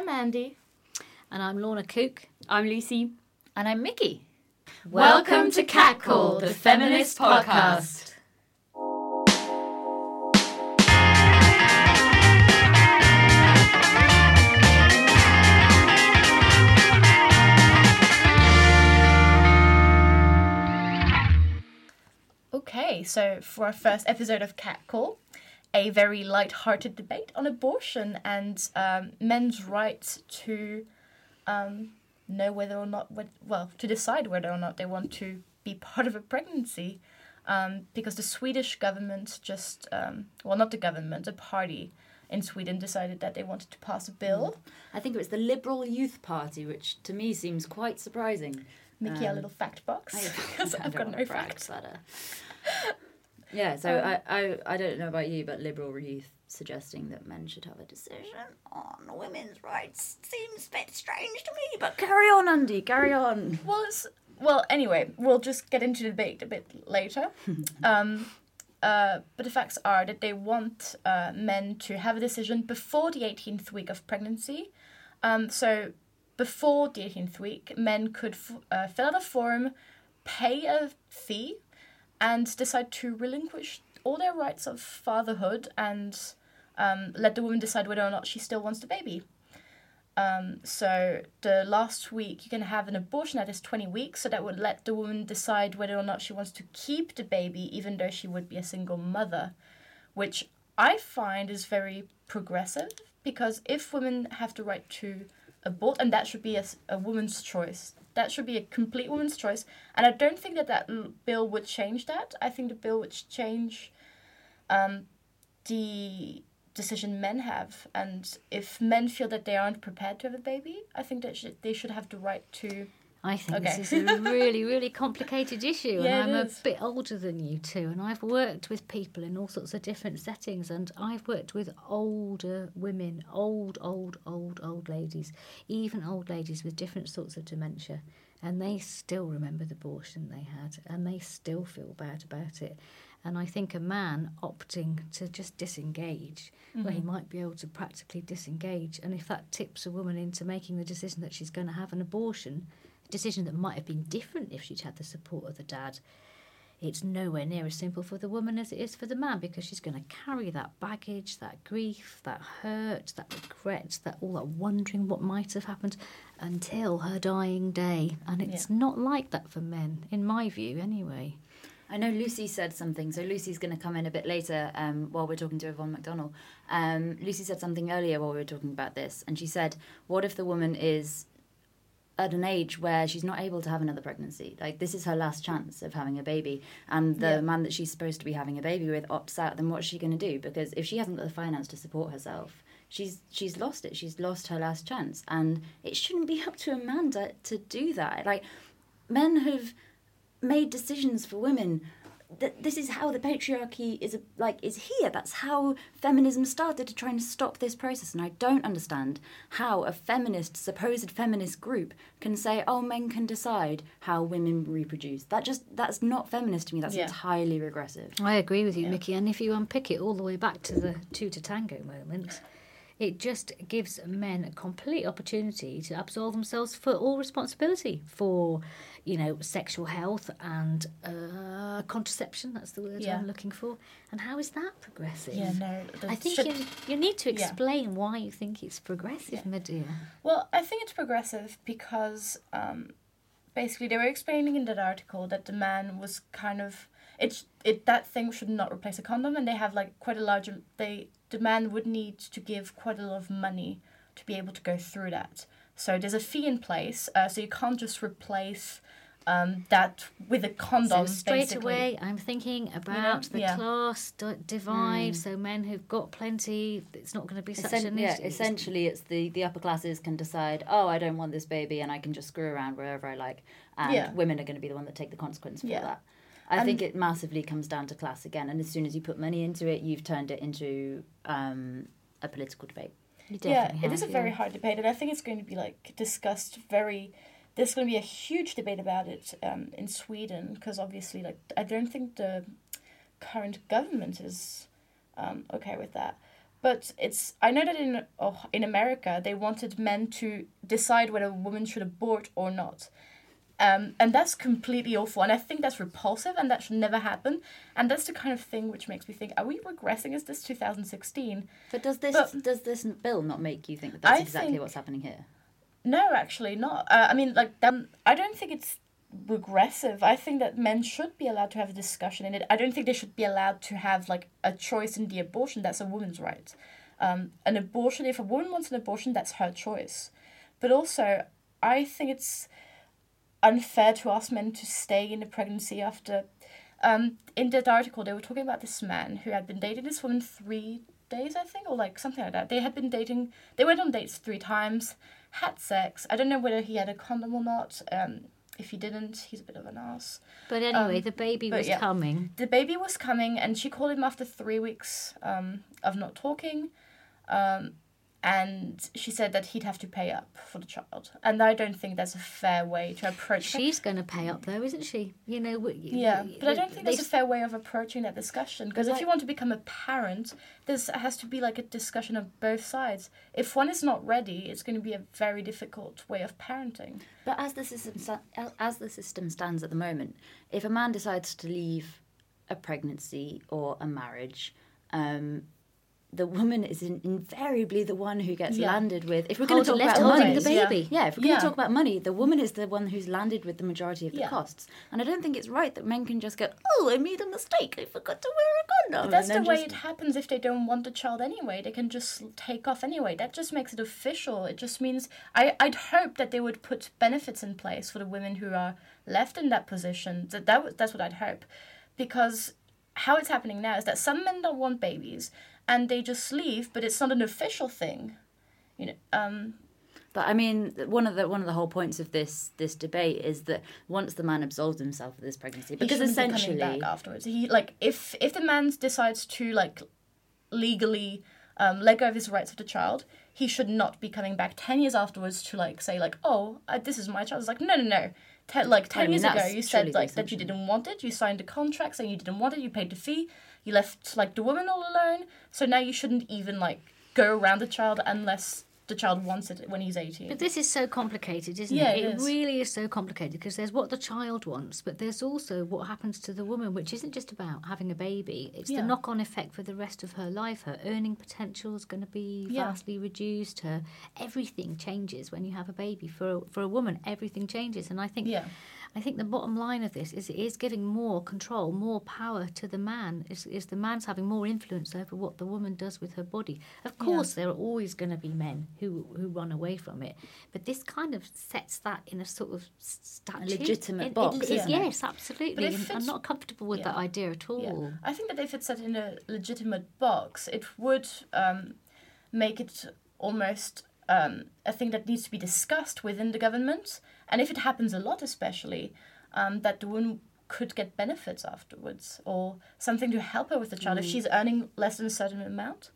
I'm Andy. And I'm Lorna Cook. I'm Lucy. And I'm Mickey. Welcome to Catcall, the feminist podcast. Okay, so for our first episode of Catcall, a very light-hearted debate on abortion and um, men's rights to um, know whether or not, well, to decide whether or not they want to be part of a pregnancy. Um, because the Swedish government just, um, well, not the government, a party in Sweden decided that they wanted to pass a bill. Mm. I think it was the Liberal Youth Party, which to me seems quite surprising. Mickey, a little fact box. because I've got no facts. Yeah, so um, I, I, I don't know about you, but Liberal Youth suggesting that men should have a decision on women's rights seems a bit strange to me. But carry on, Andy, carry on. Well, it's, well, anyway, we'll just get into the debate a bit later. um, uh, but the facts are that they want uh, men to have a decision before the 18th week of pregnancy. Um, so, before the 18th week, men could f- uh, fill out a form, pay a fee, and decide to relinquish all their rights of fatherhood and um, let the woman decide whether or not she still wants the baby. Um, so the last week you can have an abortion that is 20 weeks, so that would let the woman decide whether or not she wants to keep the baby, even though she would be a single mother, which I find is very progressive because if women have the right to abort, and that should be a, a woman's choice, that should be a complete woman's choice, and I don't think that that bill would change that. I think the bill would change um, the decision men have. And if men feel that they aren't prepared to have a baby, I think that should, they should have the right to. I think okay. this is a really, really complicated issue, yeah, and I'm a bit older than you too. And I've worked with people in all sorts of different settings, and I've worked with older women, old, old, old, old ladies, even old ladies with different sorts of dementia, and they still remember the abortion they had, and they still feel bad about it. And I think a man opting to just disengage, mm-hmm. where he might be able to practically disengage, and if that tips a woman into making the decision that she's going to have an abortion, decision that might have been different if she'd had the support of the dad, it's nowhere near as simple for the woman as it is for the man because she's going to carry that baggage, that grief, that hurt, that regret, that all that wondering what might have happened until her dying day. And it's yeah. not like that for men, in my view, anyway. I know Lucy said something, so Lucy's going to come in a bit later um, while we're talking to Yvonne McDonnell. Um, Lucy said something earlier while we were talking about this, and she said, What if the woman is at an age where she's not able to have another pregnancy? Like, this is her last chance of having a baby, and the yeah. man that she's supposed to be having a baby with opts out, then what's she going to do? Because if she hasn't got the finance to support herself, she's she's lost it. She's lost her last chance, and it shouldn't be up to a man to, to do that. Like, men have made decisions for women that this is how the patriarchy is like is here. That's how feminism started to try and stop this process. And i don't understand how a feminist supposed feminist group can say oh men can decide how women reproduce. That just that's not feminist to me. That's yeah. entirely regressive. I agree with you yeah. mickey and if you unpick it all the way back to the two to tango moment it just gives men a complete opportunity to absolve themselves for all responsibility for you know, sexual health and uh, contraception. That's the word yeah. I'm looking for. And how is that progressive? Yeah, no. I think should... you, you need to explain yeah. why you think it's progressive, yeah. my dear. Well, I think it's progressive because um, basically they were explaining in that article that the man was kind of it's it that thing should not replace a condom, and they have like quite a large they the man would need to give quite a lot of money to be able to go through that. So there's a fee in place, uh, so you can't just replace um, that with a condom. So straight basically. away, I'm thinking about the yeah. class d- divide. Mm. So men who've got plenty, it's not going to be such Essen- an yeah, issue. Essentially, it's the the upper classes can decide, oh, I don't want this baby, and I can just screw around wherever I like, and yeah. women are going to be the one that take the consequence for yeah. that. I and think it massively comes down to class again, and as soon as you put money into it, you've turned it into um, a political debate. yeah, have, it is a very hard debate, and I think it's going to be like discussed very there's going to be a huge debate about it um, in Sweden because obviously, like, I don't think the current government is um, okay with that. But it's I know that in oh, in America they wanted men to decide whether a woman should abort or not. Um, and that's completely awful, and I think that's repulsive, and that should never happen. And that's the kind of thing which makes me think: Are we regressing? Is this two thousand sixteen? But does this But- does this bill not make you think that that's I exactly think- what's happening here? No, actually not. Uh, I mean, like, um, I don't think it's regressive. I think that men should be allowed to have a discussion in it. I don't think they should be allowed to have like a choice in the abortion. That's a woman's right. Um, an abortion, if a woman wants an abortion, that's her choice. But also, I think it's unfair to ask men to stay in a pregnancy after. Um, in that article, they were talking about this man who had been dating this woman three days, I think, or like something like that. They had been dating. They went on dates three times, had sex. I don't know whether he had a condom or not. Um, if he didn't, he's a bit of an ass. But anyway, Um, the baby was yeah. coming. The baby was coming, and she called him after three weeks um, of not talking. Um, and she said that he'd have to pay up for the child. And I don't think that's a fair way to approach it. She's going to pay up though, isn't she? You know. Yeah, but I don't think that's a fair way of approaching that discussion. Because if Like- you want to become a parent, this has to be like a discussion of both sides. If one is not ready, it's going to be a very difficult way of parenting. But as the system as the system stands at the moment, if a man decides to leave a pregnancy or a marriage, um, the woman is in, invariably the one who gets Yeah. landed with. If we're going to talk about money, the baby. yeah, if we're going Yeah. to talk about money, the woman is the one who's landed with the majority of the Yeah. costs. And I don't think it's right that men can just go, "Oh, I made a mistake. I forgot to wear a condom." But that's the way just- it happens if they don't want the child anyway. They can just take off anyway. That just makes it official. It just means I, I'd hope that they would put benefits in place for the women who are left in that position. That, that that's what I'd hope. Because how it's happening now is that some men don't want babies and they just leave, but it's not an official thing. You know, um, But I mean, one of the one of the whole points of this this debate is that once the man absolves himself of this pregnancy, because be essentially, coming back afterwards. He like if if the man decides to like legally um, let go of his rights of the child, he should not be coming back ten years afterwards to like say like oh uh, this is my child. It's like no no no. Ten, like ten I mean, years ago, you said like that you didn't want it. You signed a contract saying you didn't want it. You paid the fee. You left like the woman all alone. So now you shouldn't even like go around the child unless the child wants it when he's eighteen. But this is so complicated, isn't Yeah, it? it is. really is so complicated because there's what the child wants, but there's also what happens to the woman, which isn't just about having a baby. It's Yeah. the knock-on effect for the rest of her life. Her earning potential is going to be Yeah. vastly reduced. Her everything changes when you have a baby. For a, for a woman, everything changes, and I think yeah. I think the bottom line of this is it is giving more control, more power to the man. Is is the man's having more influence over what the woman does with her body? Of Yeah. course, there are always going to be men who who run away from it, but this kind of sets that in a sort of s- statue, legitimate It- box, it-? Yes, absolutely. I'm not comfortable with that idea at all. Yeah. I think that if it's set in a legitimate box, it would um, make it almost um, a thing that needs to be discussed within the government. And if it happens a lot, especially, um, that the woman could get benefits afterwards or something to help her with the child if she's earning less than a certain amount.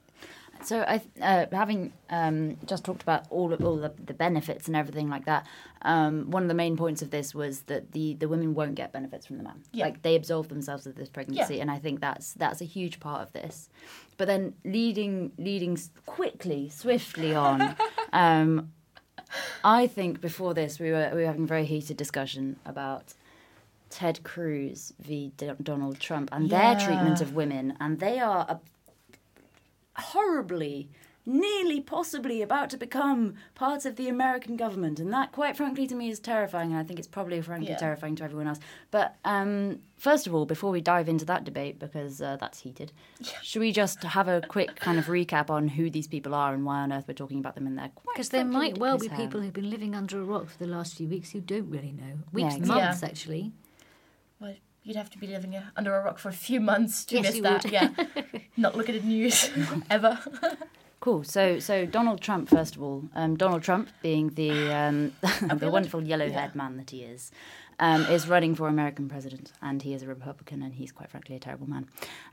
So I, uh, having um, just talked about all of all the, the benefits and everything like that, um, one of the main points of this was that the, the women won't get benefits from the man. Yeah. Like they absolve themselves of this pregnancy, Yeah. and I think that's that's a huge part of this. But then leading leading quickly, swiftly on. um, I think before this we were we were having a very heated discussion about Ted Cruz v Donald Trump and their treatment of women, and they are a horribly, nearly possibly about to become part of the American government. And that, quite frankly, to me is terrifying. And I think it's probably frankly Yeah. terrifying to everyone else. But um, first of all, before we dive into that debate, because uh, that's heated, should we just have a quick kind of recap on who these people are and why on earth we're talking about them in there? Because there might well be people who've been living under a rock for the last few weeks who don't really know. Weeks, exactly. months, actually. Well, you'd have to be living under a rock for a few months to Yes, miss that. would. Yeah, not look at the news ever. Cool. So, so Donald Trump, first of all, um, Donald Trump being the um, the wonderful yellow-haired yeah. man that he is, um, is running for American president, and he is a Republican, and he's quite frankly a terrible man.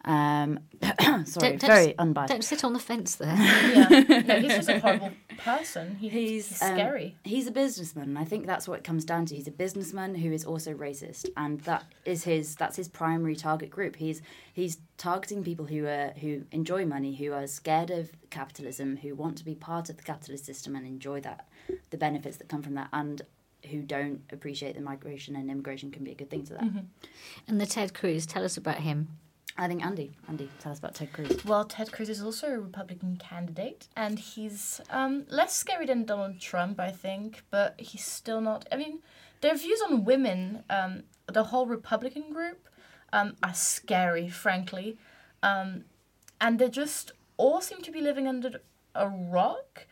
Um, sorry, Don't- don't very s- unbiased. Don't sit on the fence there. yeah. No, he's just a horrible person. He, he's He's um, scary. He's a businessman, and I think that's what it comes down to. He's a businessman who is also racist, and that is his that's his primary target group. He's he's targeting people who are who enjoy money, who are scared of capitalism, who want to be part of the capitalist system and enjoy that the benefits that come from that, and who don't appreciate that migration and immigration can be a good thing to that. and the Ted Cruz, tell us about him. I think Andy, Andy, tell us about Ted Cruz. Well, Ted Cruz is also a Republican candidate, and he's um, less scary than Donald Trump, I think, but he's still not. I mean, their views on women, um, the whole Republican group, um, are scary, frankly. Um, and they just all seem to be living under a rock.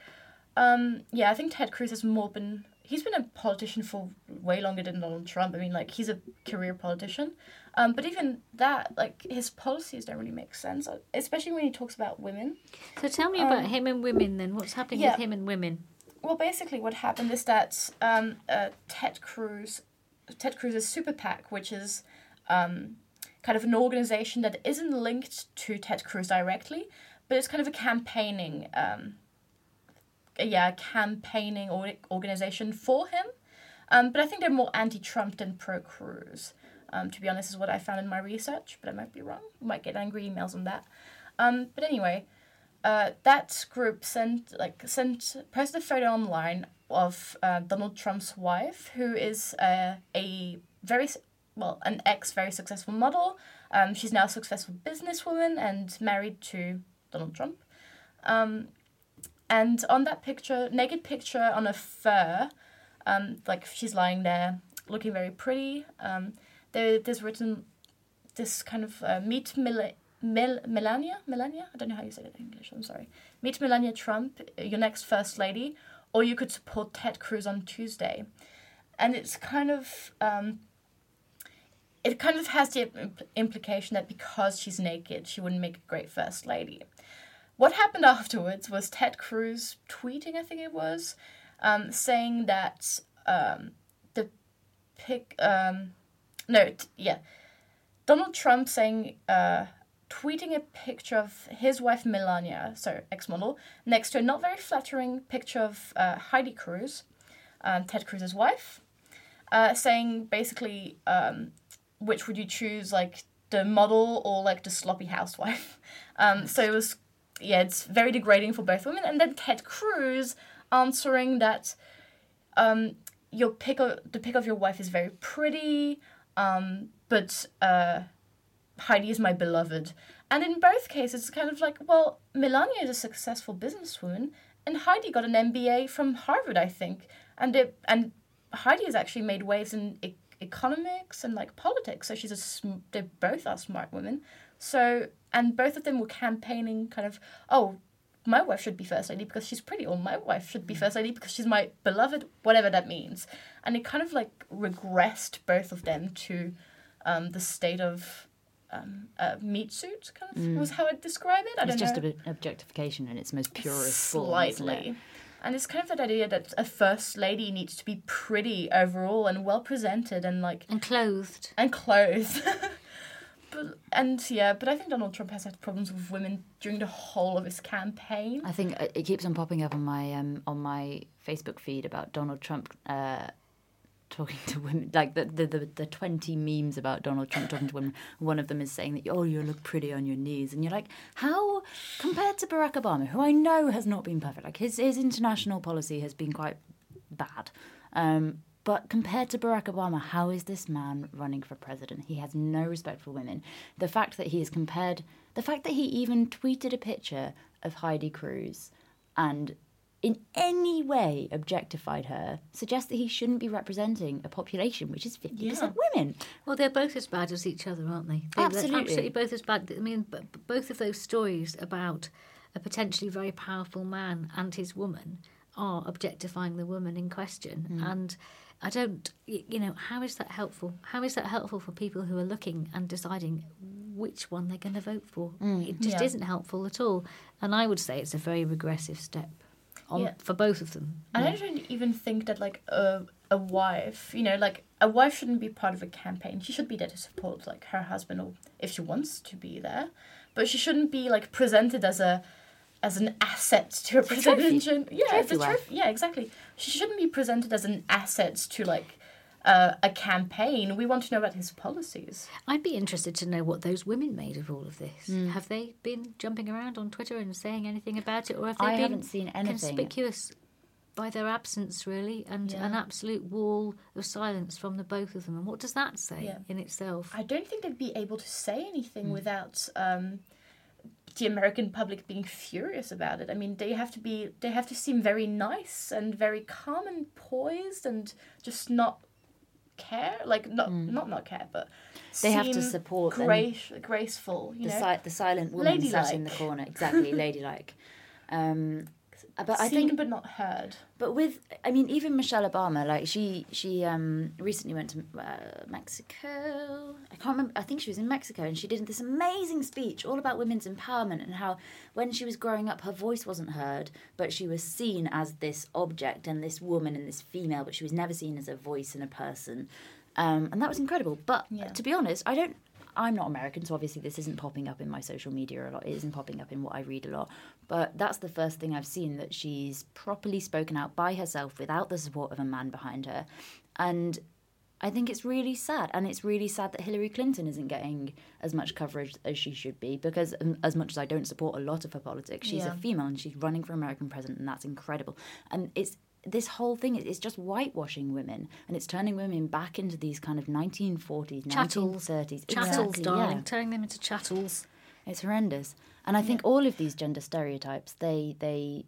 Um, yeah, I think Ted Cruz has more been. He's been a politician for way longer than Donald Trump. I mean, like, he's a career politician. Um, but even that, like, his policies don't really make sense, uh, especially when he talks about women. So tell me about Um, him and women then. What's happening yeah. with him and women? Well, basically, what happened is that um, uh, Ted Cruz, Ted Cruz's super PAC, which is um, kind of an organization that isn't linked to Ted Cruz directly, but it's kind of a campaigning, um, yeah, campaigning or organization for him. Um, but I think they're more anti-Trump than pro-Cruz. Um, to be honest, is what I found in my research, but I might be wrong. Might get angry emails on that. Um, but anyway, uh, that group sent like sent posted a photo online of uh, Donald Trump's wife, who is uh, a very well an ex very successful model. Um, she's now a successful businesswoman and married to Donald Trump. Um, and on that picture, naked picture on a fur, um, like she's lying there looking very pretty. Um, there, there's written this kind of uh, meet Mil- Mel- Melania, Melania. I don't know how you say it in English. I'm sorry. Meet Melania Trump, your next first lady, or you could support Ted Cruz on Tuesday, and it's kind of um, it kind of has the impl- implication that because she's naked, she wouldn't make a great first lady. What happened afterwards was Ted Cruz tweeting, I think it was, um, saying that um, the pic, um, no, t- yeah, Donald Trump saying, uh, tweeting a picture of his wife Melania, so ex model, next to a not very flattering picture of uh, Heidi Cruz, um, Ted Cruz's wife, uh, saying basically, um, which would you choose, like the model or like the sloppy housewife? Um, so it was, yeah, it's very degrading for both women. And then Ted Cruz answering that um, your pick of, the pic of your wife is very pretty, um, but uh, Heidi is my beloved. And in both cases, it's kind of like, well, Melania is a successful businesswoman, and Heidi got an MBA from Harvard, I think. And it, and Heidi has actually made waves in economics and like politics. So she's a sm- they both are smart women. So and both of them were campaigning kind of oh my wife should be first lady because she's pretty or my wife should be first lady because she's my beloved whatever that means. And it kind of like regressed both of them to um, the state of um, uh, meat suit kind of was how I'd describe it. I It's just know a bit objectification in its most purest form, isn't it? slightly. And it's kind of that idea that a first lady needs to be pretty overall and well presented and like And clothed. and clothed. but and yeah, but I think Donald Trump has had problems with women during the whole of his campaign. I think it keeps on popping up on my um, on my Facebook feed about Donald Trump uh, talking to women, like the, the the the twenty memes about Donald Trump talking to women. One of them is saying that oh you look pretty on your knees, and you're like how compared to Barack Obama, who I know has not been perfect, like his his international policy has been quite bad. Um, but compared to Barack Obama, how is this man running for president? He has no respect for women. The fact that he is compared, the fact that he even tweeted a picture of Heidi Cruz and in any way objectified her suggests that he shouldn't be representing a population which is 50% Yeah. women. Well, they're both as bad as each other, aren't they? They- Absolutely. They're absolutely both as bad. I mean, b- both of those stories about a potentially very powerful man and his woman are objectifying the woman in question. Mm. And I don't, you know, how is that helpful? How is that helpful for people who are looking and deciding which one they're going to vote for? Mm, it just Yeah. isn't helpful at all. And I would say it's a very regressive step. On Yeah. for both of them. And I don't even think that like a a wife, you know, like a wife shouldn't be part of a campaign. She should be there to support like her husband or if she wants to be there, but she shouldn't be like presented as a as an asset to a a trophy. presidential. Yeah, it's a trophy. Yeah, exactly. She shouldn't be presented as an asset to like uh, a campaign. We want to know about his policies. I'd be interested to know what those women made of all of this. Have they been jumping around on Twitter and saying anything about it, or have they I been haven't seen anything. conspicuous by their absence, really, and an absolute wall of silence from the both of them? And what does that say Yeah. in itself? I don't think they'd be able to say anything Hmm. without um, the American public being furious about it. I mean, they have to be they have to seem very nice and very calm and poised and just not care, like not not not care, but. They have to support grace, graceful. You the, know, si- the silent woman sat in the corner. Exactly, ladylike. Um, but I think, but not heard. but with, I mean, even Michelle Obama, like she, she um, recently went to uh, Mexico. I can't remember. I think she was in Mexico, and she did this amazing speech all about women's empowerment and how, when she was growing up, her voice wasn't heard, but she was seen as this object and this woman and this female, but she was never seen as a voice and a person. Um, and that was incredible. But Yeah. to be honest, I don't. I'm not American, so obviously this isn't popping up in my social media a lot. It isn't popping up in what I read a lot. But that's the first thing I've seen that she's properly spoken out by herself without the support of a man behind her. And I think it's really sad. And it's really sad that Hillary Clinton isn't getting as much coverage as she should be because, um, as much as I don't support a lot of her politics, she's Yeah. a female and she's running for American president, and that's incredible. And it's this whole thing is just whitewashing women and it's turning women back into these kind of 1940s, Chattels. 1930s. Chattels, Exactly, darling, yeah. turning them into chattels. It's horrendous. And I think all of these gender stereotypes, they they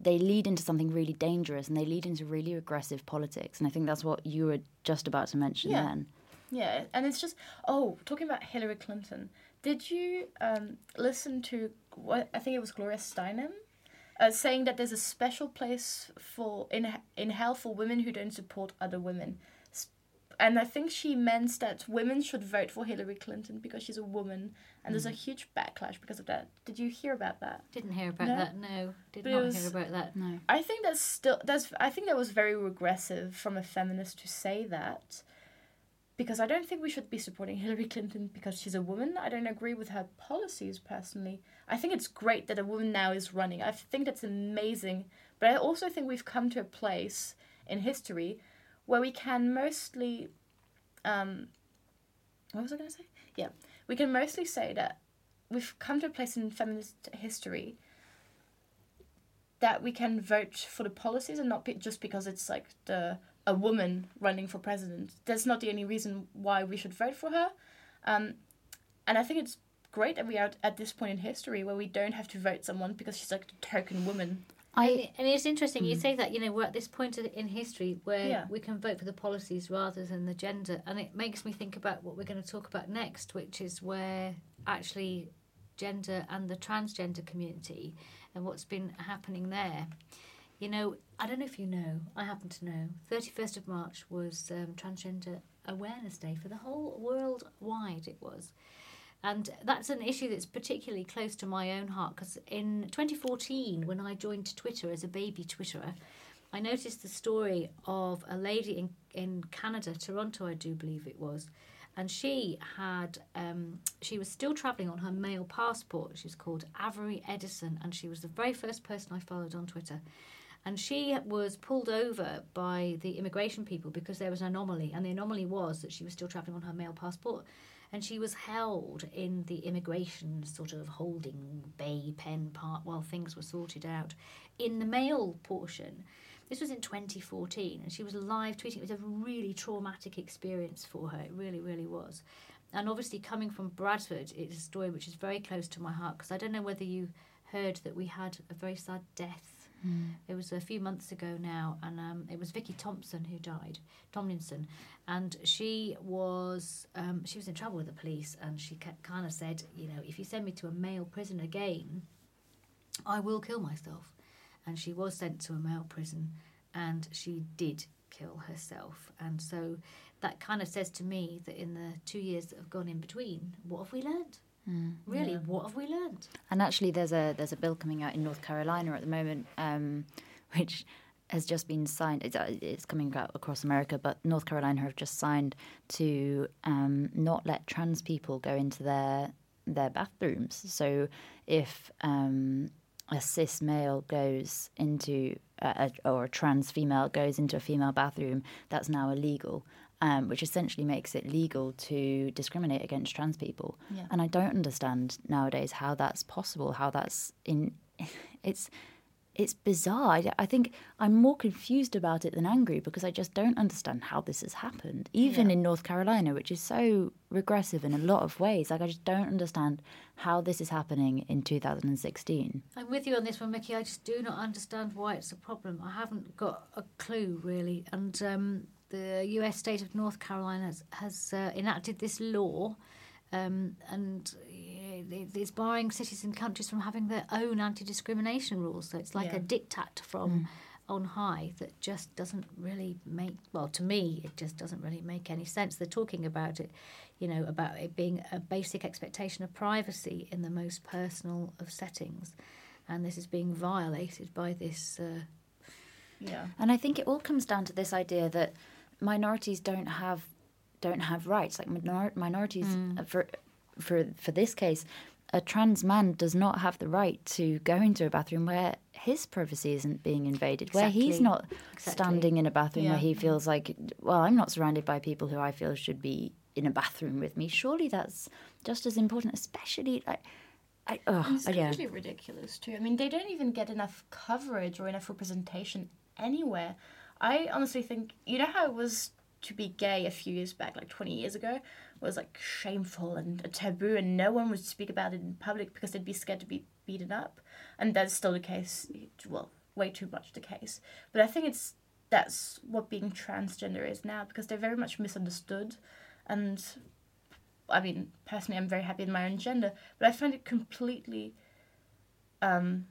they lead into something really dangerous and they lead into really aggressive politics. And I think that's what you were just about to mention Yeah. then. Yeah, and it's just oh, talking about Hillary Clinton. Did you um, listen to what I think it was Gloria Steinem uh, saying that there's a special place for in in hell for women who don't support other women, and I think she meant that women should vote for Hillary Clinton because she's a woman, and there's a huge backlash because of that. Did you hear about that? Didn't hear about No. that. No, did but not was- hear about that. No. I think that's still that's I think that was very regressive from a feminist to say that. Because I don't think we should be supporting Hillary Clinton because she's a woman. I don't agree with her policies personally. I think it's great that a woman now is running. I think that's amazing. But I also think we've come to a place in history where we can mostly um what was I gonna say? Yeah. We can mostly say that we've come to a place in feminist history that we can vote for the policies and not be, just because it's like the a woman running for president. That's not the only reason why we should vote for her. Um, and I think it's great that we are at this point in history where we don't have to vote someone because she's like a token woman. and, and it's interesting you say that you know we're at this point in- in history where Yeah. we can vote for the policies rather than the gender and it makes me think about what we're going to talk about next which is where actually gender and the transgender community and what's been happening there you know i don't know if you know i happen to know 31st of march was um, transgender awareness day for the whole world wide it was and that's an issue that's particularly close to my own heart because in 2014, when I joined Twitter as a baby Twitterer, I noticed the story of a lady in, in Canada, Toronto, I do believe it was. And she had, um, she was still travelling on her male passport. She was called Avery Edison, and she was the very first person I followed on Twitter. And she was pulled over by the immigration people because there was an anomaly. And the anomaly was that she was still travelling on her male passport and she was held in the immigration sort of holding bay pen part while things were sorted out in the male portion. This was in 2014, and she was live tweeting. It was a really traumatic experience for her. It really, really was. And obviously, coming from Bradford, it's a story which is very close to my heart because I don't know whether you heard that we had a very sad death. It was a few months ago now, and um, it was Vikki Thompson who died, Tomlinson, and she was um, she was in trouble with the police, and she kind of said, you know, if you send me to a male prison again, I will kill myself. And she was sent to a male prison, and she did kill herself. And so that kind of says to me that in the two years that have gone in between, what have we learned? Really, Yeah. what have we learned? And actually, there's a there's a bill coming out in North Carolina at the moment, um, which has just been signed. It's, uh, it's coming out across America, but North Carolina have just signed to um, not let trans people go into their their bathrooms. So if um, a cis male goes into a, or a trans female goes into a female bathroom, that's now illegal. Um, which essentially makes it legal to discriminate against trans people. Yeah. And I don't understand nowadays how that's possible. How that's in, it's it's bizarre. I, I think I'm more confused about it than angry because I just don't understand how this has happened. Even Yeah. in North Carolina, which is so regressive in a lot of ways, like I just don't understand how this is happening in 2016. I'm with you on this one, Mickey. I just do not understand why it's a problem. I haven't got a clue, really. And um, the US state of North Carolina has, has uh, enacted this law, um, and uh, it's barring cities and countries from having their own anti discrimination rules. So it's like a Yeah. diktat from on high that just doesn't really make, well, to me, it just doesn't really make any sense. They're talking about it, you know, about it being a basic expectation of privacy in the most personal of settings. And this is being violated by this. Uh, Yeah. And I think it all comes down to this idea that minorities don't have don't have rights. Like minor- minorities uh, for for for this case, a trans man does not have the right to go into a bathroom where his privacy isn't being invaded, where he's not Exactly. standing in a bathroom where he feels like, well, I'm not surrounded by people who I feel should be in a bathroom with me. Surely that's just as important, especially like. I, oh, It's yeah. completely ridiculous too. I mean, they don't even get enough coverage or enough representation anywhere. I honestly think you know how it was to be gay a few years back, like twenty years ago, was like shameful and a taboo, and no one would speak about it in public because they'd be scared to be beaten up, and that's still the case. Well, way too much the case. But I think it's that's what being transgender is now because they're very much misunderstood, and I mean, personally, I'm very happy in my own gender, but I find it completely, um,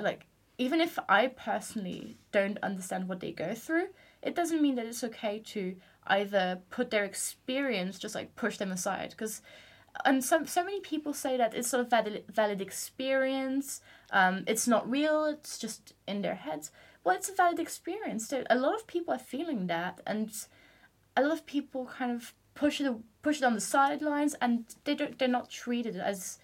like, even if I personally don't understand what they go through, it doesn't mean that it's okay to either put their experience, just like push them aside. Because, and some, so many people say that it's sort of valid, valid experience, um, it's not real, it's just in their heads. Well, it's a valid experience. A lot of people are feeling that, and a lot of people kind of push it push it on the sidelines and they don't they're not treated as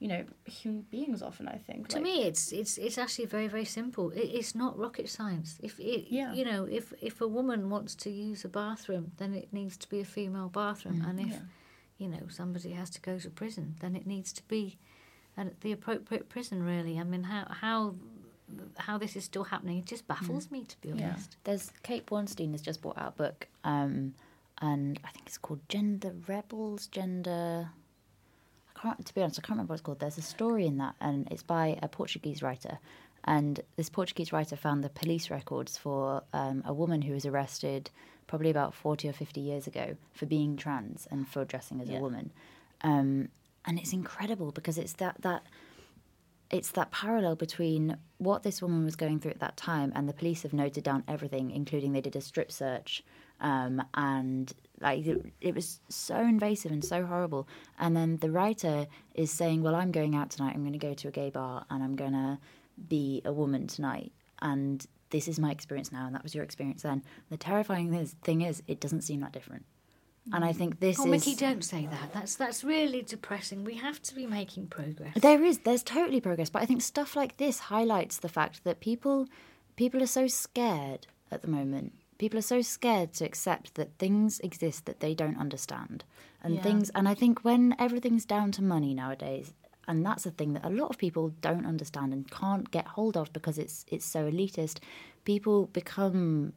you know human beings often i think To Like, me, it's it's it's actually very very simple. It, it's not rocket science. If it, Yeah. you know, if if a woman wants to use a bathroom, then it needs to be a female bathroom, and if yeah. you know somebody has to go to prison, then it needs to be at the appropriate prison. Really, I mean, how how how this is still happening, it just baffles me to be Yeah. honest. There's Kate Bornstein has just brought out a book, um, and I think it's called Gender Rebels, Gender. Can't, to be honest, I can't remember what it's called. There's a story in that, and it's by a Portuguese writer. And this Portuguese writer found the police records for um, a woman who was arrested probably about 40 or 50 years ago for being trans and for dressing as Yeah. a woman. Um, and it's incredible because it's that, that it's that parallel between what this woman was going through at that time and the police have noted down everything including they did a strip search um, and like it, it was so invasive and so horrible and then the writer is saying well i'm going out tonight i'm going to go to a gay bar and i'm going to be a woman tonight and this is my experience now and that was your experience then the terrifying thing is it doesn't seem that different and i think this Oh, is Mickey, don't say that. That's that's really depressing. We have to be making progress. There is, there's totally progress, but I think stuff like this highlights the fact that people, people are so scared at the moment. People are so scared to accept that things exist that they don't understand, and Yeah. things. And I think when everything's down to money nowadays, and that's a thing that a lot of people don't understand and can't get hold of because it's it's so elitist. People become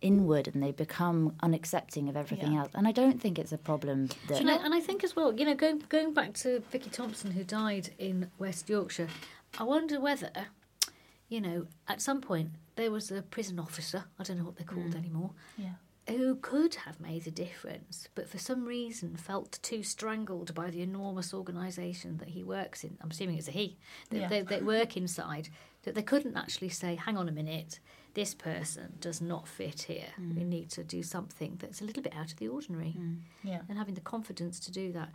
inward and they become unaccepting of everything Yeah. else. And I don't think it's a problem that. And I, and I think as well, you know, going going back to Vikki Thompson who died in West Yorkshire, I wonder whether, you know, at some point there was a prison officer, I don't know what they're called mm. anymore, yeah who could have made a difference, but for some reason felt too strangled by the enormous organisation that he works in. I'm assuming it's a he that Yeah. they, they work inside. That they couldn't actually say, "Hang on a minute, this person does not fit here. We mm. need to do something that's a little bit out of the ordinary. Mm. Yeah. And having the confidence to do that.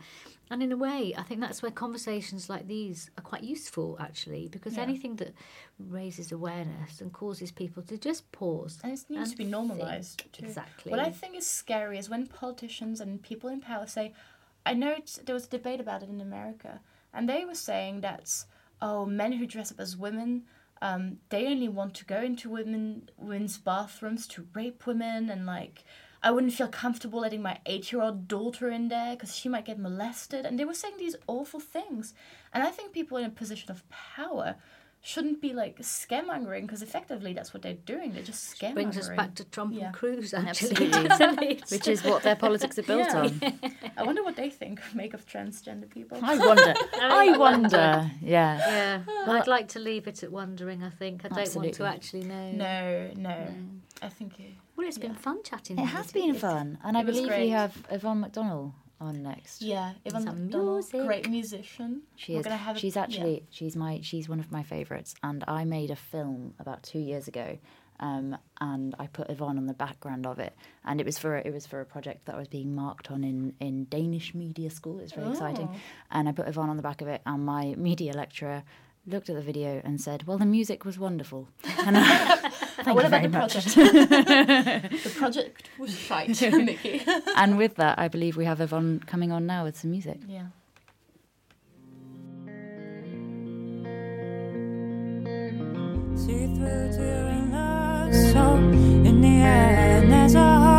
And in a way, I think that's where conversations like these are quite useful, actually, because Yeah. anything that raises awareness and causes people to just pause. And it needs to be normalized too. Exactly. What I think is scary is when politicians and people in power say, I know there was a debate about it in America, and they were saying that, oh, men who dress up as women, um, they only want to go into women women's bathrooms to rape women, and like, I wouldn't feel comfortable letting my eight year old daughter in there because she might get molested. And they were saying these awful things. And I think people in a position of power shouldn't be like scaremongering because effectively that's what they're doing. They're just scaremongering. brings us back to Trump Yeah. and Cruz, actually. Absolutely. doesn't it? Which is what their politics are built Yeah. on. I wonder what they think make of transgender people. I wonder. I wonder. Yeah. yeah, I'd like to leave it at wondering. I think I don't want to actually know. No, no. I think it, Well, it's been fun chatting. It has you. been fun, and I it was believe great. we have Yvonne McDonnell on next. yeah. Yvonne Some McDonnell, music. great musician. She We're is. gonna have a- she's yeah. actually she's my she's one of my favourites, and I made a film about two years ago, um, and I put Yvonne on the background of it, and it was for it was for a project that I was being marked on in in Danish media school. It's very exciting, Oh. and I put Yvonne on the back of it, and my media lecturer looked at the video and said, "Well, the music was wonderful." And I, thank what you about very the much. project? the project was shite, Mickey. and with that, I believe we have Yvonne coming on now with some music. yeah. See through to your inner soul. In the end, there's a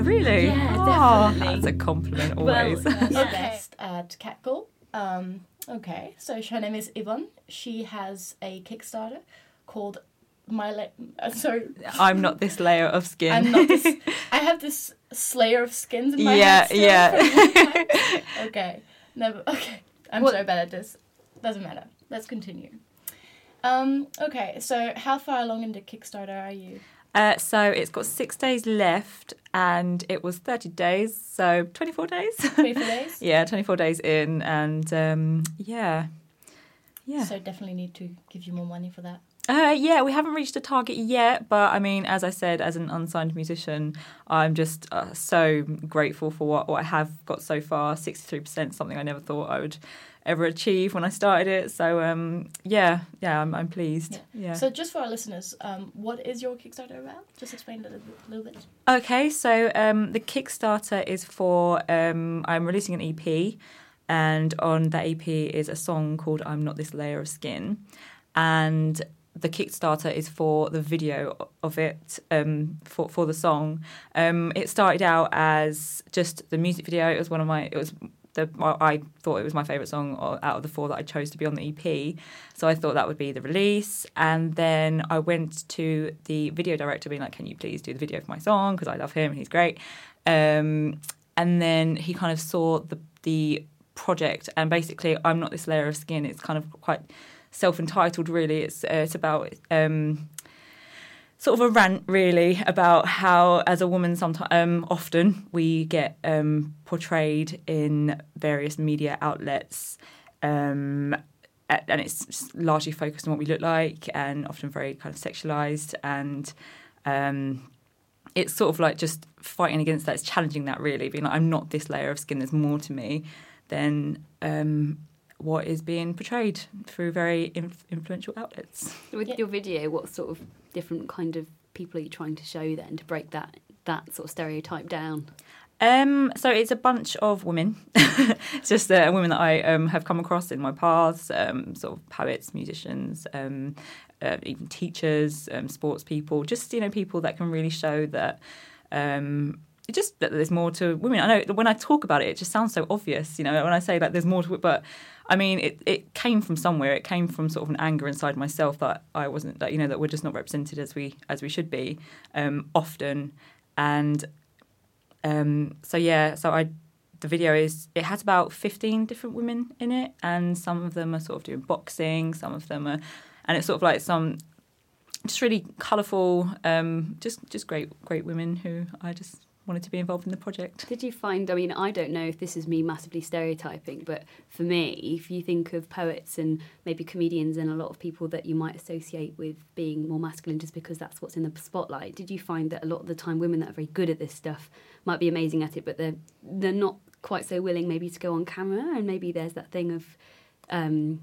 Oh, really? Yeah, oh, definitely. That's a compliment Well, always. she's best at Catcall. Um, okay, so her name is Yvonne. She has a Kickstarter called My Le- uh, so I'm not this layer of skin. I'm not this. I have this slayer of skins in my Yeah, yeah. from okay, never. Okay, I'm What- so bad at this. Doesn't matter. Let's continue. Um, okay, so how far along into Kickstarter are you? Uh, so it's got six days left, and it was 30 days, so 24 days. 24 days. yeah, 24 days in, and um, yeah. Yeah. So definitely need to give you more money for that. Uh, yeah, we haven't reached a target yet, but I mean, as I said, as an unsigned musician, I'm just uh, so grateful for what, what I have got so far. 63%, something I never thought I would ever achieve when I started it. So, um, yeah, yeah, I'm, I'm pleased. Yeah. So just for our listeners, um, what is your Kickstarter about? Just explain it a little bit. Little bit. Okay, so um, the Kickstarter is for um, I'm releasing an EP, and on that EP is a song called "I'm Not This Layer of Skin," and the Kickstarter is for the video of it um, for for the song. Um, it started out as just the music video. It was one of my it was the I thought it was my favorite song out of the four that I chose to be on the EP. So I thought that would be the release, and then I went to the video director, being like, "Can you please do the video for my song? Because I love him and he's great." Um, and then he kind of saw the the project, and basically, I'm not this layer of skin. It's kind of quite self-entitled really it's uh, it's about um, sort of a rant really about how as a woman sometimes um, often we get um, portrayed in various media outlets um, and it's largely focused on what we look like and often very kind of sexualized and um, it's sort of like just fighting against that. It's challenging that really being like i'm not this layer of skin. There's more to me than um, what is being portrayed through very inf- influential outlets. With Yeah. your video, what sort of different kind of people are you trying to show then to break that that sort of stereotype down? Um, so it's a bunch of women. it's just uh, women that I um, have come across in my paths, um, sort of poets, musicians, um, uh, even teachers, um, sports people. Just you know, people that can really show that. Um, just that there's more to women. I know when I talk about it, it just sounds so obvious. You know, when I say that there's more to it, but I mean, it, it came from somewhere. It came from sort of an anger inside myself that I wasn't that you know that we're just not represented as we as we should be um, often, and um, so yeah, so I the video is it has about 15 different women in it and some of them are sort of doing boxing some of them are and it's sort of like some just really colourful um, just just great great women who I just wanted to be involved in the project Did you find? I mean, I don't know if this is me massively stereotyping, but for me, if you think of poets and maybe comedians and a lot of people that you might associate with being more masculine just because that's what's in the spotlight, did you find that a lot of the time women that are very good at this stuff might be amazing at it, but they're they're not quite so willing maybe to go on camera, and maybe there's that thing of. Um,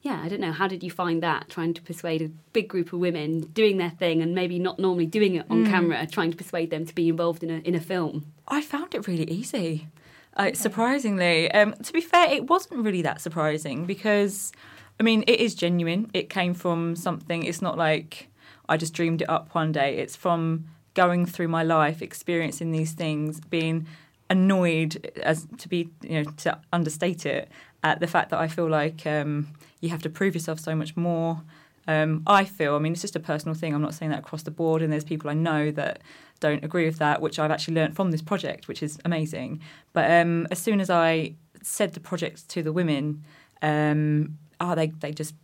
yeah, I don't know. How did you find that? Trying to persuade a big group of women doing their thing and maybe not normally doing it on camera, trying to persuade them to be involved in a in a film. I found it really easy. Uh, surprisingly, um, to be fair, it wasn't really that surprising because, I mean, it is genuine. It came from something. It's not like I just dreamed it up one day. It's from going through my life, experiencing these things, being annoyed as to be, you know, to understate it at the fact that I feel like um, you have to prove yourself so much more. Um, I feel, I mean, it's just a personal thing. I'm not saying that across the board, and there's people I know that don't agree with that, which I've actually learned from this project, which is amazing. But um, as soon as I said the project to the women, um, oh, they they just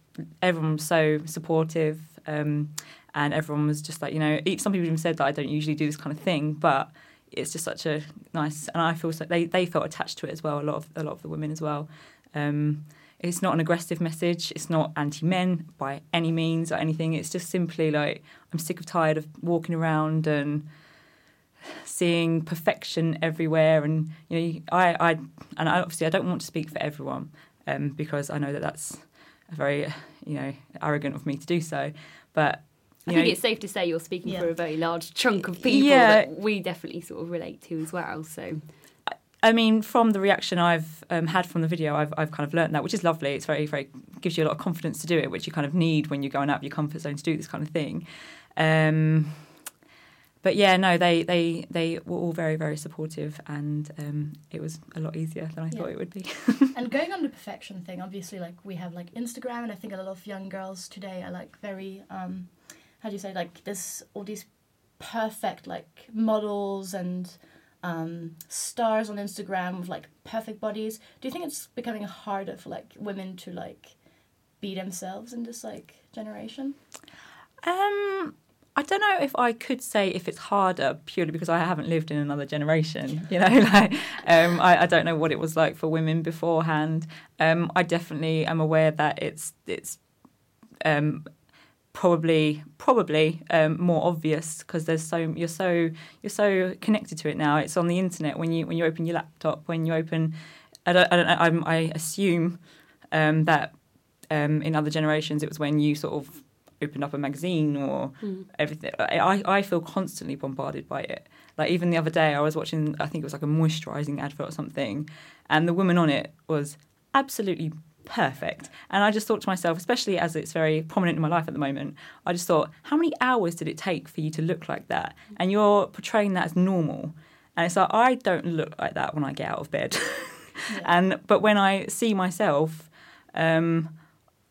everyone was so supportive, um, and everyone was just like, you know, some people even said that I don't usually do this kind of thing, but it's just such a nice, and I feel so they they felt attached to it as well. A lot of a lot of the women as well. Um, it's not an aggressive message. It's not anti-men by any means or anything. It's just simply like I'm sick of tired of walking around and seeing perfection everywhere. And you know, I, I and I, obviously I don't want to speak for everyone um, because I know that that's a very you know arrogant of me to do so. But I you think know, it's safe to say you're speaking Yeah. for a very large chunk of people Yeah. that we definitely sort of relate to as well. So I mean, from the reaction I've um, had from the video, I've, I've kind of learned that, which is lovely. It's very, very gives you a lot of confidence to do it, which you kind of need when you're going out of your comfort zone to do this kind of thing. Um, but yeah, no, they, they, they were all very, very supportive, and um, it was a lot easier than I Yeah. thought it would be. and going on the perfection thing, obviously, like we have like Instagram, and I think a lot of young girls today are like very, um, how do you say, like this all these perfect like models and um, stars on Instagram with like perfect bodies. Do you think it's becoming harder for like women to like be themselves in this like generation? Um, I don't know if I could say if it's harder purely because I haven't lived in another generation. You know, like um, I, I don't know what it was like for women beforehand. Um, I definitely am aware that it's it's um, probably probably um, more obvious because there's so you're so you're so connected to it now. It's on the internet when you when you open your laptop when you open. I don't I don't know, I'm, I assume um, that um, in other generations it was when you sort of opened up a magazine or everything. I, I feel constantly bombarded by it. Like even the other day, I was watching. I think it was like a moisturising advert or something, and the woman on it was absolutely perfect. And I just thought to myself, especially as it's very prominent in my life at the moment, I just thought, how many hours did it take for you to look like that? And you're portraying that as normal. And it's like I don't look like that when I get out of bed. and but when I see myself, um,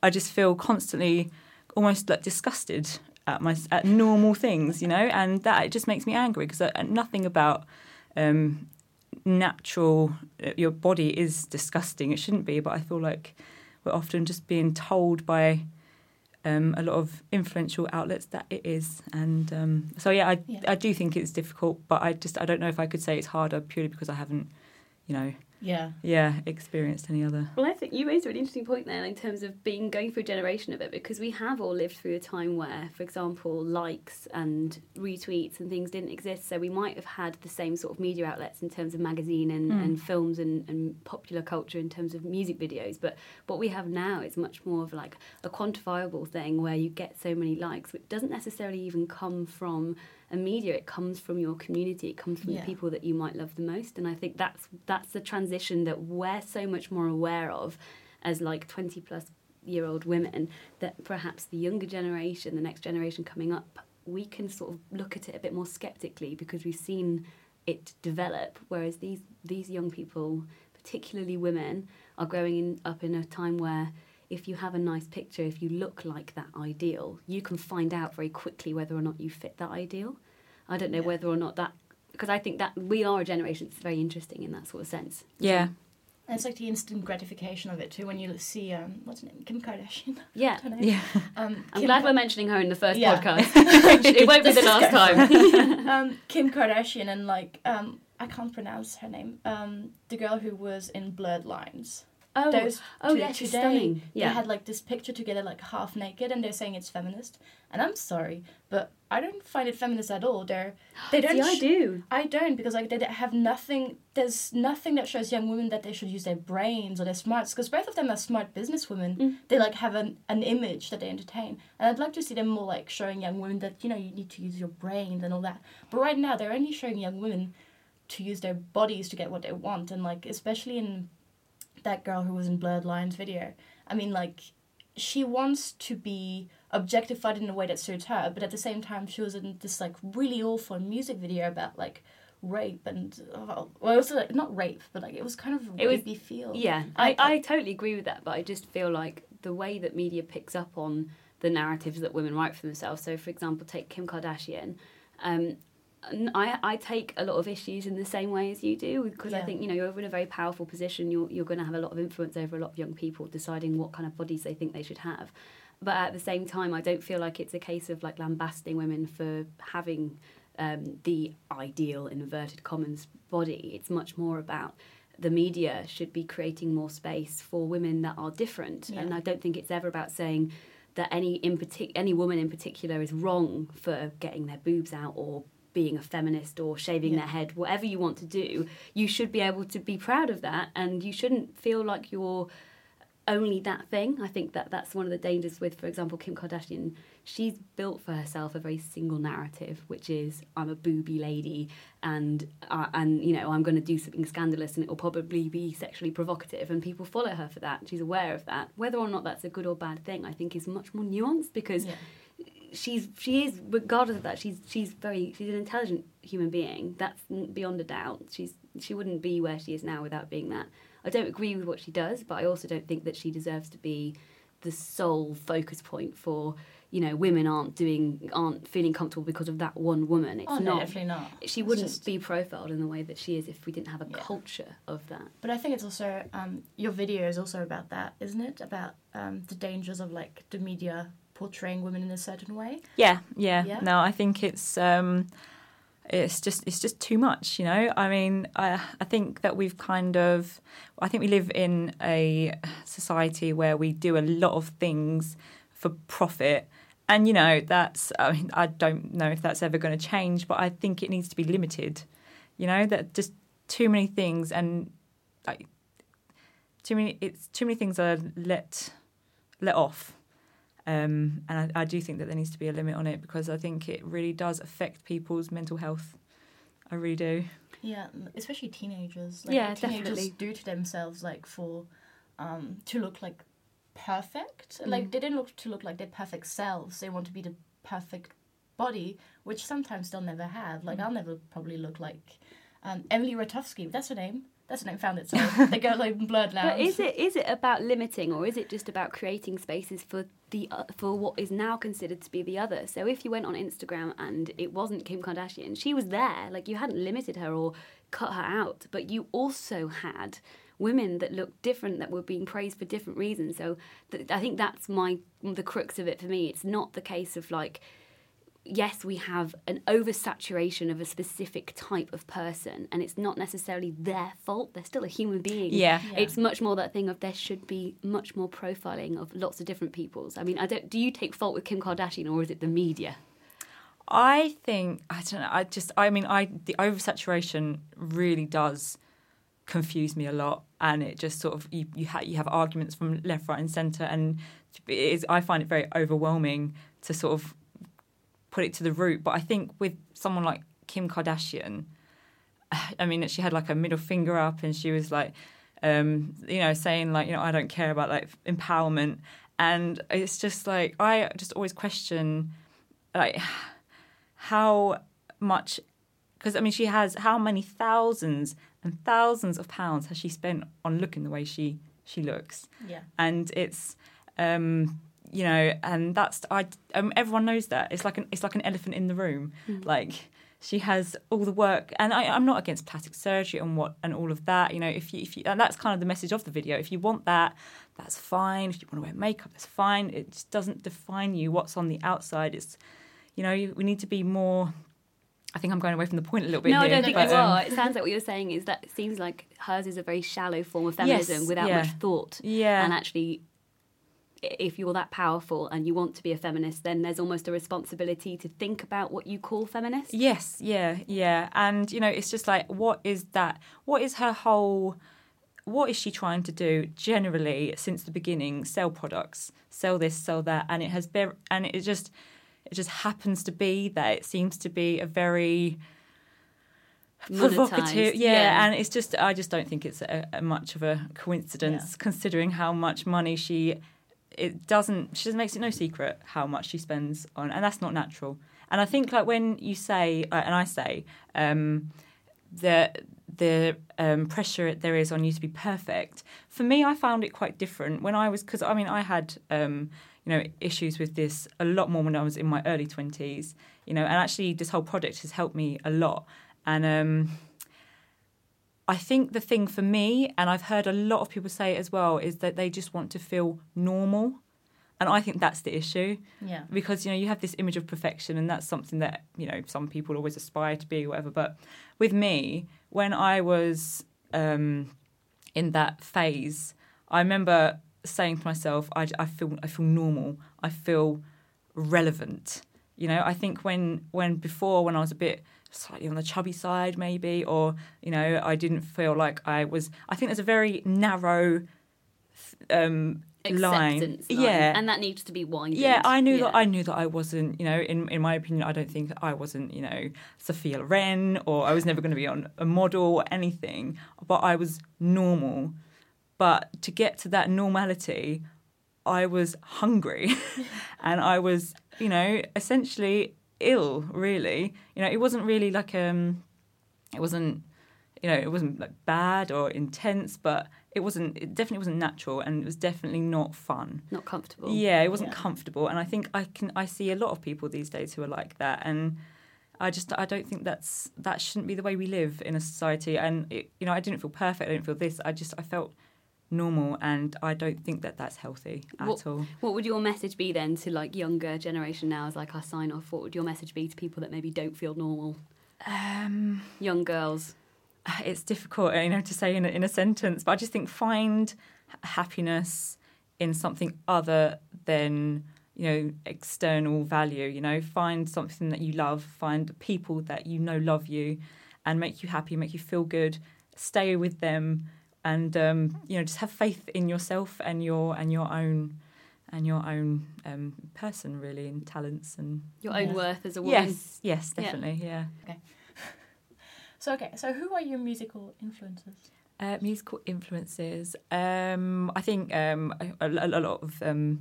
I just feel constantly almost like disgusted at my at normal things, you know, and that it just makes me angry because nothing about um, natural uh, your body is disgusting. It shouldn't be, but I feel like we're often just being told by um, a lot of influential outlets that it is, and um, so yeah, I Yeah. I do think it's difficult, but I just I don't know if I could say it's harder purely because I haven't, you know, Yeah. yeah, experienced any other. Well, I think you raised a really interesting point there in terms of being going through a generation of it because we have all lived through a time where, for example, likes and retweets and things didn't exist. So we might have had the same sort of media outlets in terms of magazine and, hmm. and films and, and popular culture in terms of music videos. But what we have now is much more of like a quantifiable thing where you get so many likes, which doesn't necessarily even come from media. It comes from your community. It comes from Yeah. the people that you might love the most. And I think that's that's the transition that we're so much more aware of as like 20 plus year old women that perhaps the younger generation, the next generation coming up, we can sort of look at it a bit more skeptically because we've seen it develop. Whereas these these young people, particularly women, are growing in, up in a time where if you have a nice picture, if you look like that ideal, you can find out very quickly whether or not you fit that ideal. I don't know Yeah. whether or not that because I think that we are a generation that's very interesting in that sort of sense. Yeah, And it's like the instant gratification of it too when you see um what's her name Kim Kardashian. Yeah. Her name? yeah. Um, I'm Kim glad Ka- we're mentioning her in the first Yeah. podcast. it won't be the last time. um, Kim Kardashian and like um I can't pronounce her name. Um, the girl who was in Blurred Lines. Oh, Those oh to- yeah, she's today, stunning. They Yeah. had like this picture together, like half naked, and they're saying it's feminist. And I'm sorry, but I don't find it feminist at all. They're they don't. See, I do. I don't because like they d- have nothing. There's nothing that shows young women that they should use their brains or their smarts because both of them are smart businesswomen. Mm. They like have an, an image that they entertain, and I'd like to see them more like showing young women that you know you need to use your brains and all that. But right now they're only showing young women to use their bodies to get what they want, and like especially in that girl who was in Blurred Lines video. I mean like she wants to be objectified in a way that suits her, but at the same time, she was in this like really awful music video about like rape and uh, well, it was like not rape, but like it was kind of a It was- rapey feel. Yeah, I, I totally agree with that, but I just feel like the way that media picks up on the narratives that women write for themselves. So, for example, take Kim Kardashian. Um, I, I take a lot of issues in the same way as you do because I think you know you're in a very powerful position. You're you're going to have a lot of influence over a lot of young people deciding what kind of bodies they think they should have. But at the same time, I don't feel like it's a case of like lambasting women for having um, the ideal inverted commons body. It's much more about the media should be creating more space for women that are different, Yeah. and I don't think it's ever about saying that any in partic- any woman in particular is wrong for getting their boobs out or being a feminist or shaving Yeah. their head whatever you want to do you should be able to be proud of that and you shouldn't feel like you're only that thing i think that that's one of the dangers with for example kim kardashian she's built for herself a very single narrative which is i'm a booby lady and uh, and you know i'm going to do something scandalous and it will probably be sexually provocative and people follow her for that she's aware of that whether or not that's a good or bad thing i think is much more nuanced because Yeah. She's she is regardless of that she's she's very she's an intelligent human being that's beyond a doubt she's she wouldn't be where she is now without being that i don't agree with what she does but i also don't think that she deserves to be the sole focus point for you know women aren't doing aren't feeling comfortable because of that one woman it's Oh no, not definitely not. she wouldn't just- be profiled in the way that she is if we didn't have a Yeah. culture of that But I think it's also um, your video is also about that, isn't it? About um, the dangers of like the media portraying women in a certain way. Yeah, yeah. Yeah? No, I think it's um it's just it's just too much, you know. I mean, I I think that we've kind of I think we live in a society where we do a lot of things for profit. And you know, that's I mean, I don't know if that's ever going to change, but I think it needs to be limited. You know, that just too many things and like too many it's too many things are let let off um, and I, I do think that there needs to be a limit on it because I think it really does affect people's mental health. I really do. Yeah, especially teenagers. Like, Yeah, teenagers definitely. do to themselves like for um to look like perfect. Like they didn't look to look like their perfect selves. They want to be the perfect body, which sometimes they'll never have. Like I'll never probably look like um, Emily Ratovsky. That's her name. That's her name. Found it. So the girl like Blurred Lines. But is it is it about limiting, or is it just about creating spaces for the uh, for what is now considered to be the other? So if you went on Instagram and it wasn't Kim Kardashian, she was there. Like you hadn't limited her or cut her out, but you also had women that looked different that were being praised for different reasons. So th- I think that's my the crux of it for me. It's not the case of like yes, we have an oversaturation of a specific type of person, and it's not necessarily their fault. They're still a human being. Yeah. Yeah. It's much more that thing of there should be much more profiling of lots of different peoples. I mean, I don't. Do you take fault with Kim Kardashian, or is it the media? I think I don't know. I just I mean I the oversaturation really does confuse me a lot, and it just sort of you you, ha- you have arguments from left, right, and centre, and it is I find it very overwhelming to sort of put it to the root. But I think with someone like Kim Kardashian, I mean she had like a middle finger up, and she was like, um, you know, saying like you know I don't care about like empowerment, and it's just like I just always question like how much because I mean she has how many thousands and thousands of pounds has she spent on looking the way she she looks yeah. and it's um you know and that's I um, everyone knows that. It's like an it's like an elephant in the room. Like she has all the work and I, I'm not against plastic surgery and what and all of that you know if you if you and that's kind of the message of the video. If you want that that's fine. If you want to wear makeup that's fine. It just doesn't define you what's on the outside. It's you know we need to be more I think I'm going away from the point a little bit no, I don't think but, you um, are. It sounds like what you're saying is that it seems like hers is a very shallow form of feminism Yes, without yeah. much thought. yeah. And actually, if you're that powerful and you want to be a feminist, then there's almost a responsibility to think about what you call feminist. Yes, yeah, yeah. And, you know, it's just like, what is that? What is her whole. What is she trying to do generally since the beginning? Sell products, sell this, sell that. And it has been. And it just. It just happens to be that it seems to be a very provocative yeah, yeah. and it's just i just don't think it's a, a much of a coincidence Yeah. considering how much money she it doesn't she doesn't makes it no secret how much she spends on and that's not natural. And i think like when you say uh, and i say um the the um, pressure there is on you to be perfect for me i found it quite different. When i was because i mean i had um you know issues with this a lot more when i was in my early 20s you know and actually this whole project has helped me a lot. And um I think the thing for me, and I've heard a lot of people say it as well, is that they just want to feel normal. And I think that's the issue Yeah. because, you know, you have this image of perfection, and that's something that, you know, some people always aspire to be or whatever. But with me, when I was um, in that phase, I remember saying to myself, I, I feel I feel normal. I feel relevant. You know, I think when when before when I was a bit slightly on the chubby side maybe or you know I didn't feel like I was I think there's a very narrow um line line. yeah And that needs to be widened. yeah, I knew Yeah. that I knew that I wasn't, you know, in in my opinion, I don't think I wasn't, you know, Sophia Loren or I was never going to be on a model or anything, but I was normal. But to get to that normality, I was hungry and I was, you know, essentially ill, really. You know, it wasn't really like um it wasn't you know, it wasn't like bad or intense, but it wasn't it definitely wasn't natural and it was definitely not fun. Not comfortable. Yeah, it wasn't Yeah. comfortable, and I think I can I see a lot of people these days who are like that, and I just I don't think that's that shouldn't be the way we live in a society. And it, you know, I didn't feel perfect. I didn't feel this. I just I felt normal, and I don't think that that's healthy at What- all. What would your message be then to like younger generation now as like our sign off? What would your message be to people that maybe don't feel normal? Um, Young girls. it's difficult, you know, to say in a, in a sentence, but I just think find happiness in something other than you know external value. You know, find something that you love, find people that you know love you, and make you happy, make you feel good. Stay with them, and um, you know, just have faith in yourself and your and your own and your own um, person, really, and talents and Your own Yeah. worth as a woman. yes, yes, Yeah. definitely, yeah. Okay. So okay, so who are your musical influences? Uh, musical influences. Um, I think um, a, a, a lot of um,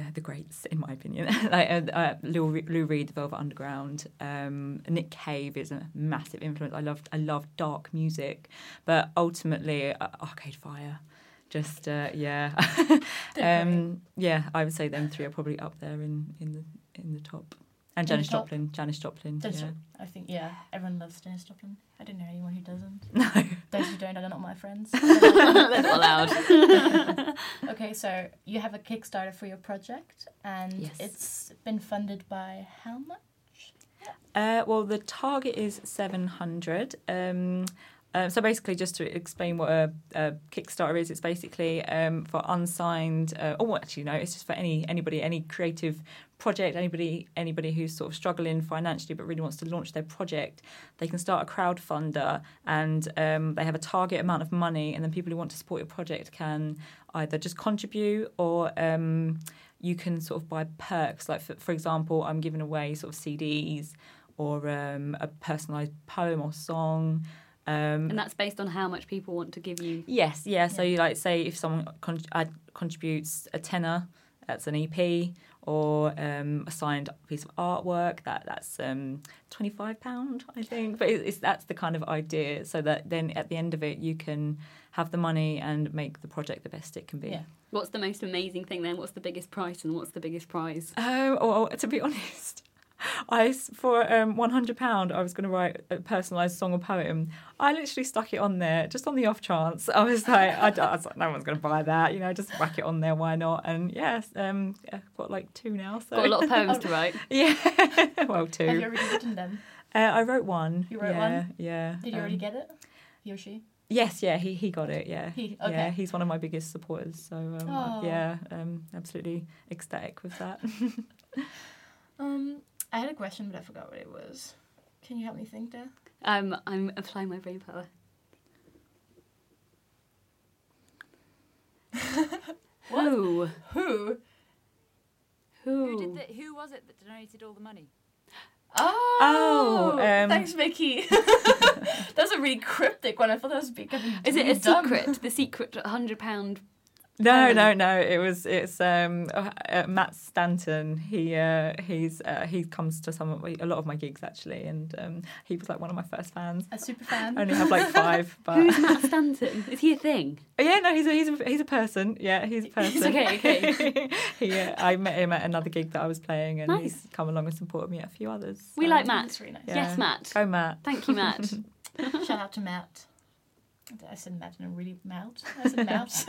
the, the greats, in my opinion, like uh, uh, Lou, Lou Reed, The Velvet Underground. Um, Nick Cave is a massive influence. I love I love dark music, but ultimately uh, Arcade Fire. Just uh, yeah, um, yeah. I would say them three are probably up there in, in the in the top. And Janis? Joplin. Janis Joplin. Janis yeah. Joplin. I think yeah, everyone loves Janis Joplin. I don't know anyone who doesn't. No. Those who don't are not my friends. That's not allowed. okay, so you have a Kickstarter for your project, and Yes. it's been funded by how much? Uh, well, the target is 700. Um, uh, so basically, just to explain what a, a Kickstarter is, it's basically um, for unsigned. Uh, oh, actually, no, it's just for any anybody, any creative project, anybody, anybody who's sort of struggling financially but really wants to launch their project. They can start a crowdfunder, and um, they have a target amount of money, and then people who want to support your project can either just contribute or. Um, you can sort of buy perks, like for, for example, I'm giving away sort of CDs or um, a personalised poem or song. Um, and that's based on how much people want to give you. yes, yeah. So you like say if someone con- ad- contributes a tenner, that's an EP, or um, a signed piece of artwork, that that's um, twenty five pound, I think. But it, it's that's the kind of idea, so that then at the end of it, you can have the money and make the project the best it can be. Yeah. What's the most amazing thing then? What's the biggest price and what's the biggest prize? Um, well, to be honest, I s- for um, one hundred pound, I was going to write a personalised song or poem. I literally stuck it on there just on the off chance. I was like, I, I was like, no one's going to buy that, you know, just whack it on there. Why not? And yes, um, I've got like two now. So Got a lot of poems to write. yeah, well, two. Have you already written them? Uh, I wrote one. You wrote yeah, one? Yeah. Did you already um, get it? He or she? Yes, yeah, he he got it. Yeah, He- yeah, okay. he's one of my biggest supporters. So um, Oh. yeah, um, absolutely ecstatic with that. Um, I had a question, but I forgot what it was. Can you help me think there? Um, I'm applying my brain power. Who? Who? Who? Who did the, Who was it that donated all the money? Oh, Oh, um, thanks, Vikki. That's a really cryptic one. I thought that was becoming. Is it a dumb. secret? The secret hundred pound. No, Um, no, no. It was it's um uh, uh, Matt Stanton. He uh, he's uh, he comes to some of my, a lot of my gigs actually, and um, he was like one of my first fans. A super fan. I only have like five, but Who's Matt Stanton? Is he a thing? yeah, no, he's a he's a he's a person. Yeah, he's a person. He's okay, okay. he, uh, I met him at another gig that I was playing, and Nice. he's come along and supported me at a few others. We so- like Matt. Really nice. Yeah. Yes, Matt. Go Matt. Thank you, Matt. Shout out to Matt. I said Matt and a really Matt. I said Matt.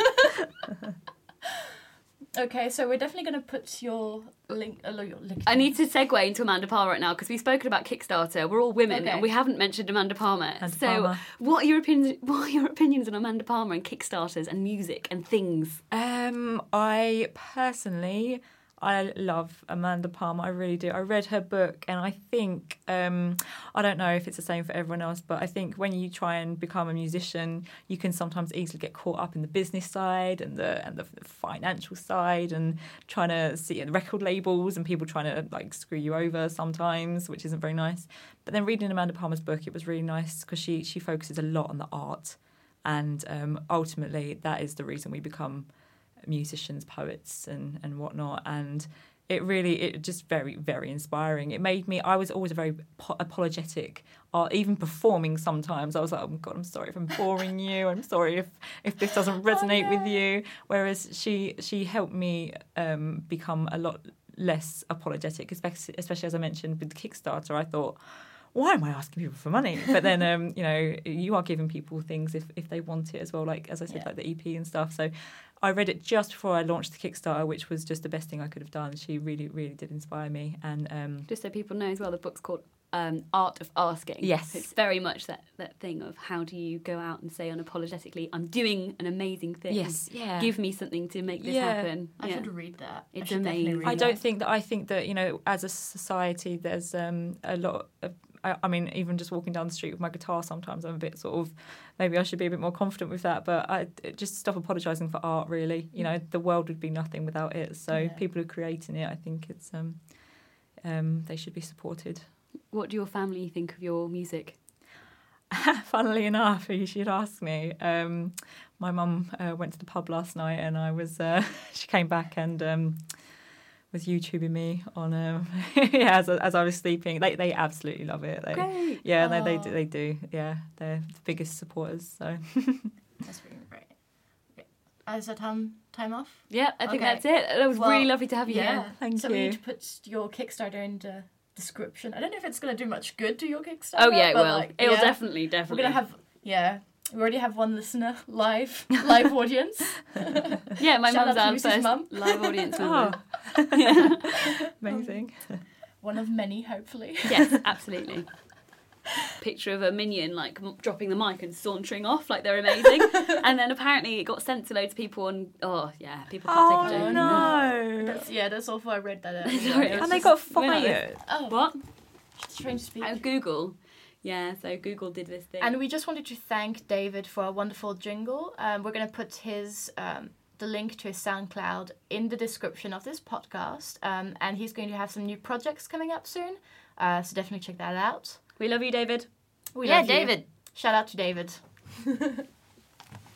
okay, so we're definitely going to put your link. Uh, your link I need to segue into Amanda Palmer right now because we've spoken about Kickstarter. We're all women, Okay. and we haven't mentioned Amanda Palmer. Amanda so, Palmer. what are your opinions? What are your opinions on Amanda Palmer and Kickstarters and music and things? Um, I personally, I love Amanda Palmer. I really do. I read her book, and I think um, I don't know if it's the same for everyone else, but I think when you try and become a musician, you can sometimes easily get caught up in the business side and the and the financial side, and trying to see record labels and people trying to like screw you over sometimes, which isn't very nice. But then reading Amanda Palmer's book, it was really nice because she she focuses a lot on the art, and um, ultimately that is the reason we become musicians, poets, and and whatnot. And it really, it just very, very inspiring. It made me. I was always a very po- apologetic, uh, even performing. Sometimes I was like, "Oh God, I'm sorry if I'm boring you. I'm sorry if if this doesn't resonate with you." Whereas she she helped me um, become a lot less apologetic, especially especially as I mentioned with Kickstarter. I thought. why am I asking people for money? But then, um, you know, you are giving people things if, if they want it as well. Like as I said, Yeah. like the EP and stuff. So I read it just before I launched the Kickstarter, which was just the best thing I could have done. She really, really did inspire me. And um, Just so people know as well, the book's called um, Art of Asking. Yes. It's very much that, that thing of how do you go out and say unapologetically, I'm doing an amazing thing. Yes, yeah, Give me something to make this Yeah. happen. I yeah. should read that. I It's should definitely amazing. I don't think that I think that you know as a society there's um, a lot of I, I mean even just walking down the street with my guitar sometimes I'm a bit sort of maybe I should be a bit more confident with that but I just stop apologizing for art really you know the world would be nothing without it so Yeah. people who are creating it I think it's um, um, they should be supported What do your family think of your music? funnily enough you should ask me um, my mum uh, went to the pub last night and I was uh, she came back and um, was YouTubing me on um, yeah as, I- as I was sleeping. They they absolutely love it. They, Great. Yeah, they, they do. They do. Yeah, they're the biggest supporters. So That's really great. Okay. Is that time time off? Yeah, I think Okay. that's it. That was Well, really lovely to have you Yeah. here. Thank so we you. need to put your Kickstarter in the description. I don't know if it's gonna do much good to your Kickstarter. Oh yeah, it will. like, It'll yeah. definitely, We're gonna have yeah. We already have one listener live live audience. yeah, my mum's out our first mum. live audience oh. member. Oh. amazing. Um, one of many, hopefully. yes, absolutely. Picture of a minion like m- dropping the mic and sauntering off like they're amazing, and then apparently it got sent to loads of people and oh yeah, people can't take a Oh joke. no! That's yeah. That's awful. I read that. Sorry, And they just- got we're not- fired. oh What? strange speak. Oh, Google. Yeah, so Google did this thing. And we just wanted to thank David for a wonderful jingle. Um, we're going to put his um, the link to his SoundCloud in the description of this podcast, um, and he's going to have some new projects coming up soon. Uh, so definitely check that out. we love you, David. We yeah, love you. David. Shout out to David.